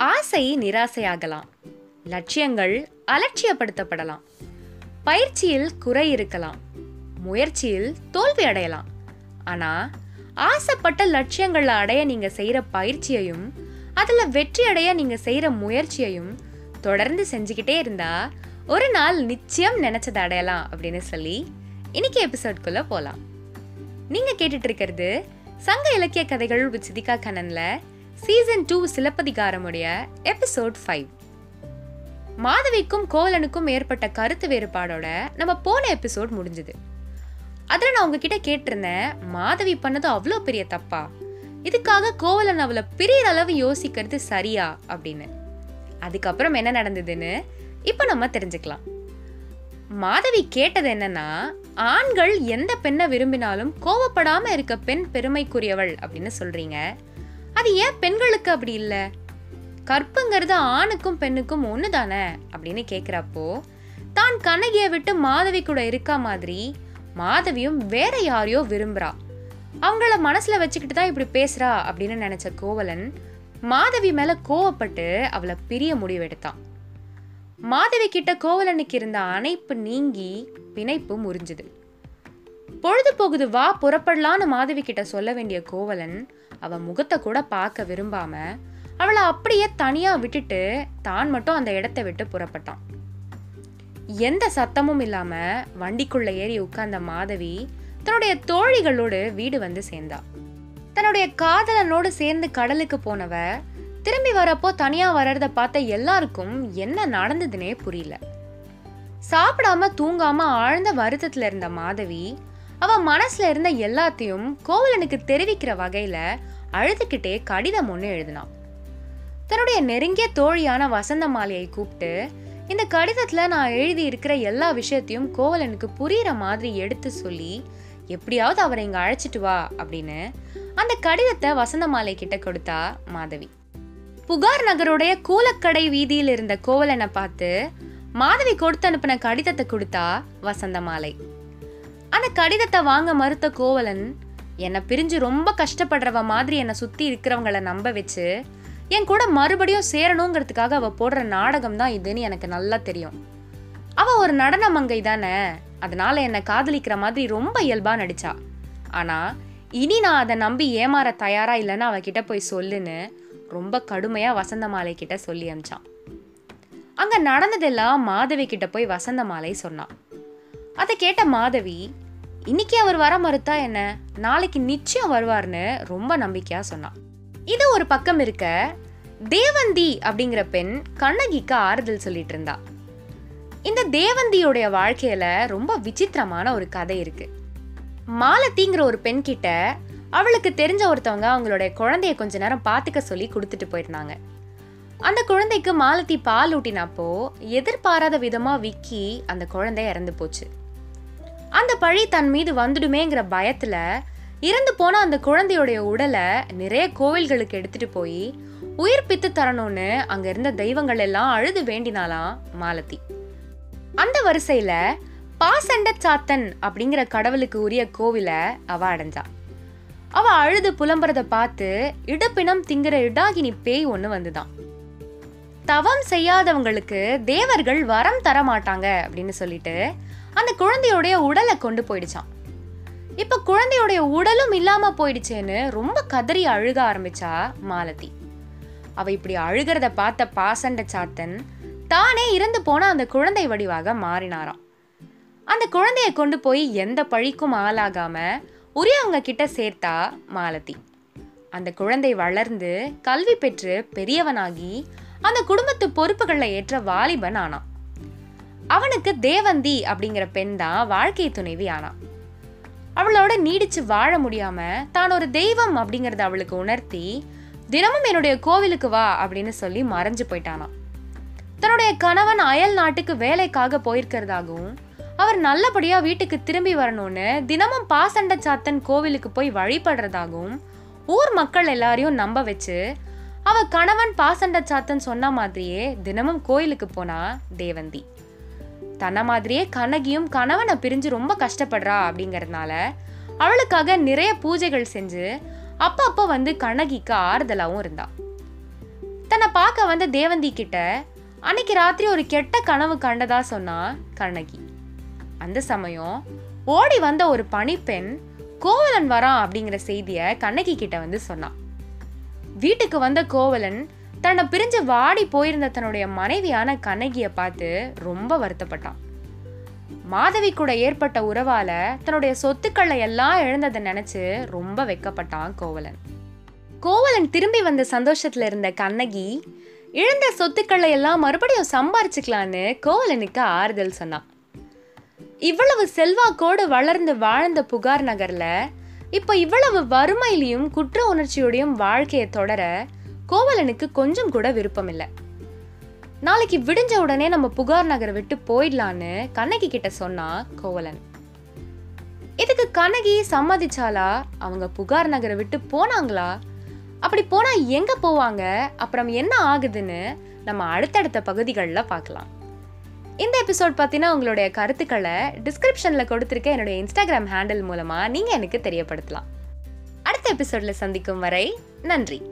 ஆசை நிராசையாகலாம். லட்சியங்கள் அலட்சியப்படுத்தப்படலாம். பயிற்சியில் குறை இருக்கலாம். முயற்சியில் தோல்வி அடையலாம். ஆனால் ஆசைப்பட்ட லட்சியங்களை அடைய நீங்கள் செய்கிற பயிற்சியையும் அதில் வெற்றி அடைய நீங்கள் செய்கிற முயற்சியையும் தொடர்ந்து செஞ்சுக்கிட்டே இருந்தா ஒரு நாள் நிச்சயம் நினைச்சதை அடையலாம் அப்படின்னு சொல்லி இன்னைக்கு எபிசோட்குள்ளே போகலாம் நீங்கள் கேட்டுட்ருக்கிறது சங்க இலக்கிய கதைகள் வித் சிதிகா கண்ணனில் சீசன் டூ சிலப்பதிகாரமுடைய எபிசோட் ஃபைவ் மாதவிக்கும் கோவலனுக்கும் ஏற்பட்ட கருத்து வேறுபாடோட நம்ம போன எபிசோட் முடிஞ்சது. அதில் நான் உங்ககிட்ட கேட்டிருந்தேன் மாதவி பண்ணது அவ்வளோ பெரிய தப்பா? இதுக்காக கோவலன் அவளை பெரிய அளவு யோசிக்கிறது சரியா அப்படின்னு. அதுக்கப்புறம் என்ன நடந்ததுன்னு இப்போ நம்ம தெரிஞ்சுக்கலாம். மாதவி கேட்டது என்னன்னா ஆண்கள் எந்த பெண்ணை விரும்பினாலும் கோவப்படாம இருக்க பெண் பெருமைக்குரியவள் அப்படின்னு சொல்றீங்க. அது ஏன் பெண்களுக்கு அப்படி இல்லை? கற்புங்கிறது ஆணுக்கும் பெண்ணுக்கும் ஒன்று தானே அப்படின்னு கேட்குறப்போ தான் கண்ணகியை விட்டு மாதவி கூட இருக்கா மாதிரி மாதவியும் வேற யாரையோ விரும்புறா. அவங்கள மனசுல வச்சுக்கிட்டு தான் இப்படி பேசுறா அப்படின்னு நினைச்ச கோவலன் மாதவி மேல கோவப்பட்டு அவளை பிரிய முடிவெடுத்தான் மாதவி கிட்ட கோவலனுக்கு இருந்த அணைப்பு நீங்கி பிணைப்பு முறிஞ்சுது. பொழுது போகுது வா புறப்படலான்னு மாதவி கிட்ட சொல்ல வேண்டிய கோவலன் அவ முகத்தை கூட பார்க்க விரும்பாம அவளை அப்படியே தனியா விட்டுட்டு தான் மட்டும் அந்த இடத்தை விட்டு புறப்பட்டான். எந்த சத்தமும் இல்லாம வண்டிக்குள்ள ஏறி உட்கார்ந்த மாதவி தன்னுடைய தோழிகளோடு வீடு வந்து சேர்ந்தா. தன்னுடைய காதலனோடு சேர்ந்து கடலுக்கு போனவ திரும்பி வரப்போ தனியா வர்றத பார்த்த எல்லாருக்கும் என்ன நடந்ததுன்னே புரியல. சாப்பிடாம தூங்காம ஆழ்ந்த வருத்தத்துல இருந்த மாதவி அவள் மனசில் இருந்த எல்லாத்தையும் கோவலனுக்கு தெரிவிக்கிற வகையில் அழுதுகிட்டே கடிதம் ஒன்று எழுதினான் தன்னுடைய நெருங்கிய தோழியான வசந்த மாலையை கூப்பிட்டு இந்த கடிதத்தில் நான் எழுதி இருக்கிற எல்லா விஷயத்தையும் கோவலனுக்கு புரிகிற மாதிரி எடுத்து சொல்லி எப்படியாவது அவரை இங்கே அழைச்சிட்டு வா அப்படின்னு அந்த கடிதத்தை வசந்த மாலை கிட்ட கொடுத்தா மாதவி. புகார் நகருடைய கூலக்கடை வீதியில் இருந்த கோவலனை பார்த்து மாதவி கொடுத்து அனுப்பின கடிதத்தை கொடுத்தா வசந்த மாலை ஆனால் கடிதத்தை வாங்க மறுத்த கோவலன் என்னை பிரிஞ்சு ரொம்ப கஷ்டப்படுறவ மாதிரி என்னை சுற்றி இருக்கிறவங்கள நம்ப வச்சு என் கூட மறுபடியும் சேரணுங்கிறதுக்காக அவள் போடுற நாடகம் தான் இதுன்னு எனக்கு நல்லா தெரியும். அவள் ஒரு நடன மங்கை தானே அதனால என்னை காதலிக்கிற மாதிரி ரொம்ப இயல்பாக நடிச்சா. ஆனால் இனி நான் அதை நம்பி ஏமாற தயாரா இல்லைன்னு அவகிட்ட போய் சொல்லுன்னு ரொம்ப கடுமையாக வசந்த மாலை கிட்ட சொல்லி அமிச்சான். அங்கே நடந்ததெல்லாம் மாதவி கிட்ட போய் வசந்த மாலை சொன்னான். அதை கேட்ட மாதவி இன்னைக்கு அவர் வர மறுத்தா என்ன? நாளைக்கு நிச்சயம் வருவார்னு ரொம்ப நம்பிக்கையா சொன்னான். இது ஒரு பக்கம் இருக்க தேவந்தி அப்படிங்கிற பெண் கண்ணகிக்கு ஆறுதல் சொல்லிட்டு இருந்தா. இந்த தேவந்தியோடைய வாழ்க்கையில ரொம்ப விசித்திரமான ஒரு கதை இருக்கு. மாலத்திங்கிற ஒரு பெண் கிட்ட அவளுக்கு தெரிஞ்ச ஒருத்தவங்க அவங்களுடைய குழந்தைய கொஞ்ச நேரம் பார்த்துக்க சொல்லி கொடுத்துட்டு போயிருந்தாங்க. அந்த குழந்தைக்கு மாலத்தி பால் ஊட்டினப்போ எதிர்பாராத விதமா விக்கி அந்த குழந்தை இறந்து போச்சு. பழி தன் மீது வந்துடுமேங்கிற பயத்துல இறந்து போன அந்த குழந்தையுடைய உடலை நிறைய கோவில்களுக்கு எடுத்துட்டு போய் உயிர்ப்பித்து தரணும்னு அங்க இருந்த தெய்வங்கள் எல்லாம் அழுது வேண்டினாலாம் மாலதி. அந்த வரிசையில பாசண்ட சாத்தன் அப்படிங்கிற கடவுளுக்கு உரிய கோவில அவ அடைஞ்சா. அவ அழுது புலம்புறத பார்த்து இடப்பினம் திங்கிற இடாகினி பேய் ஒண்ணு வந்துதான். தவம் செய்யாதவங்களுக்கு தேவர்கள் வரம் தர மாட்டாங்க அப்படின்னு சொல்லிட்டு அந்த குழந்தையுடைய உடலை கொண்டு போயிடுச்சான் இப்போ குழந்தையுடைய உடலும் இல்லாமல் போயிடுச்சேன்னு ரொம்ப கதறி அழுக ஆரம்பிச்சா மாலதி. அவ இப்படி அழுகிறத பார்த்த பாசண்ட சாத்தன் தானே இறந்து போன அந்த குழந்தை வடிவாக மாறினாராம். அந்த குழந்தையை கொண்டு போய் எந்த பழிக்கும் ஆளாகாம உரியவங்க கிட்ட சேர்த்தா மாலதி. அந்த குழந்தை வளர்ந்து கல்வி பெற்று பெரியவனாகி அந்த குடும்பத்து பொறுப்புகளை ஏற்ற வாலிபன் ஆனான். அவனுக்கு தேவந்தி அப்படிங்கிற பெண் தான் வாழ்க்கை துணைவி ஆனான் அவளோட நீடிச்சு வாழ முடியாம தான் ஒரு தெய்வம் அப்படிங்கறத அவளுக்கு உணர்த்தி தினமும் என்னுடைய கோவிலுக்கு வா அப்படின்னு சொல்லி மறைஞ்சு போயிட்டானாம் தன்னுடைய கணவன் அயல் நாட்டுக்கு வேலைக்காக போயிருக்கிறதாகவும் அவர் நல்லபடியா வீட்டுக்கு திரும்பி வரணும்னு தினமும் பாசண்ட சாத்தன் கோவிலுக்கு போய் வழிபடுறதாகவும் ஊர் மக்கள் எல்லாரையும் நம்ப வச்சு அவ கணவன் பாசண்ட சாத்தன் சொன்ன மாதிரியே தினமும் கோயிலுக்கு போனா தேவந்தி. தன்னை மாதிரியே கண்ணகியும் கணவனை பிரிஞ்சு ரொம்ப கஷ்டப்படுறா அப்படிங்கிறதுனால அவளுக்காக நிறைய பூஜைகள் செஞ்சு அப்பப்போ வந்து கண்ணகிக்கு ஆறுதலாகவும் இருந்தா. தன்னை பார்க்க வந்த தேவந்தி கிட்ட அன்னைக்கு ராத்திரி ஒரு கெட்ட கனவு கண்டதா சொன்னா கண்ணகி. அந்த சமயம் ஓடி வந்த ஒரு பணிப்பெண் கோவலன் வரான் அப்படிங்கிற செய்தியை கண்ணகி கிட்ட வந்து சொன்னான் வீட்டுக்கு வந்த கோவலன் தன்னை பிரிஞ்சு வாடி போயிருந்த தன்னுடைய மனைவியான கண்ணகியை பார்த்து ரொம்ப வருத்தப்பட்டான். மாதவி கூட ஏற்பட்ட உறவால தன்னுடைய சொத்துக்களை எல்லாம் இழந்ததை நினைச்சு ரொம்ப வெக்கப்பட்டான் கோவலன். கோவலன் திரும்பி வந்த சந்தோஷத்துல இருந்த கண்ணகி இழந்த சொத்துக்களை எல்லாம் மறுபடியும் சம்பாரிச்சுக்கலான்னு கோவலனுக்கு ஆறுதல் சொன்னான். இவ்வளவு செல்வாக்கோடு வளர்ந்து வாழ்ந்த புகார் நகர்ல இப்போ இவ்வளவு வறுமையிலையும் குற்ற உணர்ச்சியோடையும் வாழ்க்கையை தொடர கோவலனுக்கு கொஞ்சம் கூட விருப்பம் இல்லை நாளைக்கு விடிஞ்ச உடனே நம்ம புகார் நகரை விட்டு போயிடலான்னு கண்ணகி கிட்ட சொன்னா கோவலன். இதுக்கு கண்ணகி சம்மதிச்சாலா அவங்க புகார் நகரை விட்டு போனாங்களா? அப்படி போனா எங்க போவாங்க? அப்புறம் என்ன ஆகுதுன்னு நம்ம அடுத்தடுத்த பகுதிகளில் பார்க்கலாம். இந்த எபிசோட் பார்த்தீங்கன்னா உங்களுடைய கருத்துக்களை டிஸ்கிரிப்ஷனில் கொடுத்துருக்க என்னுடைய இன்ஸ்டாகிராம் ஹேண்டில் மூலமாக நீங்கள் எனக்கு தெரியப்படுத்தலாம். அடுத்த எபிசோடில் சந்திக்கும் வரை நன்றி.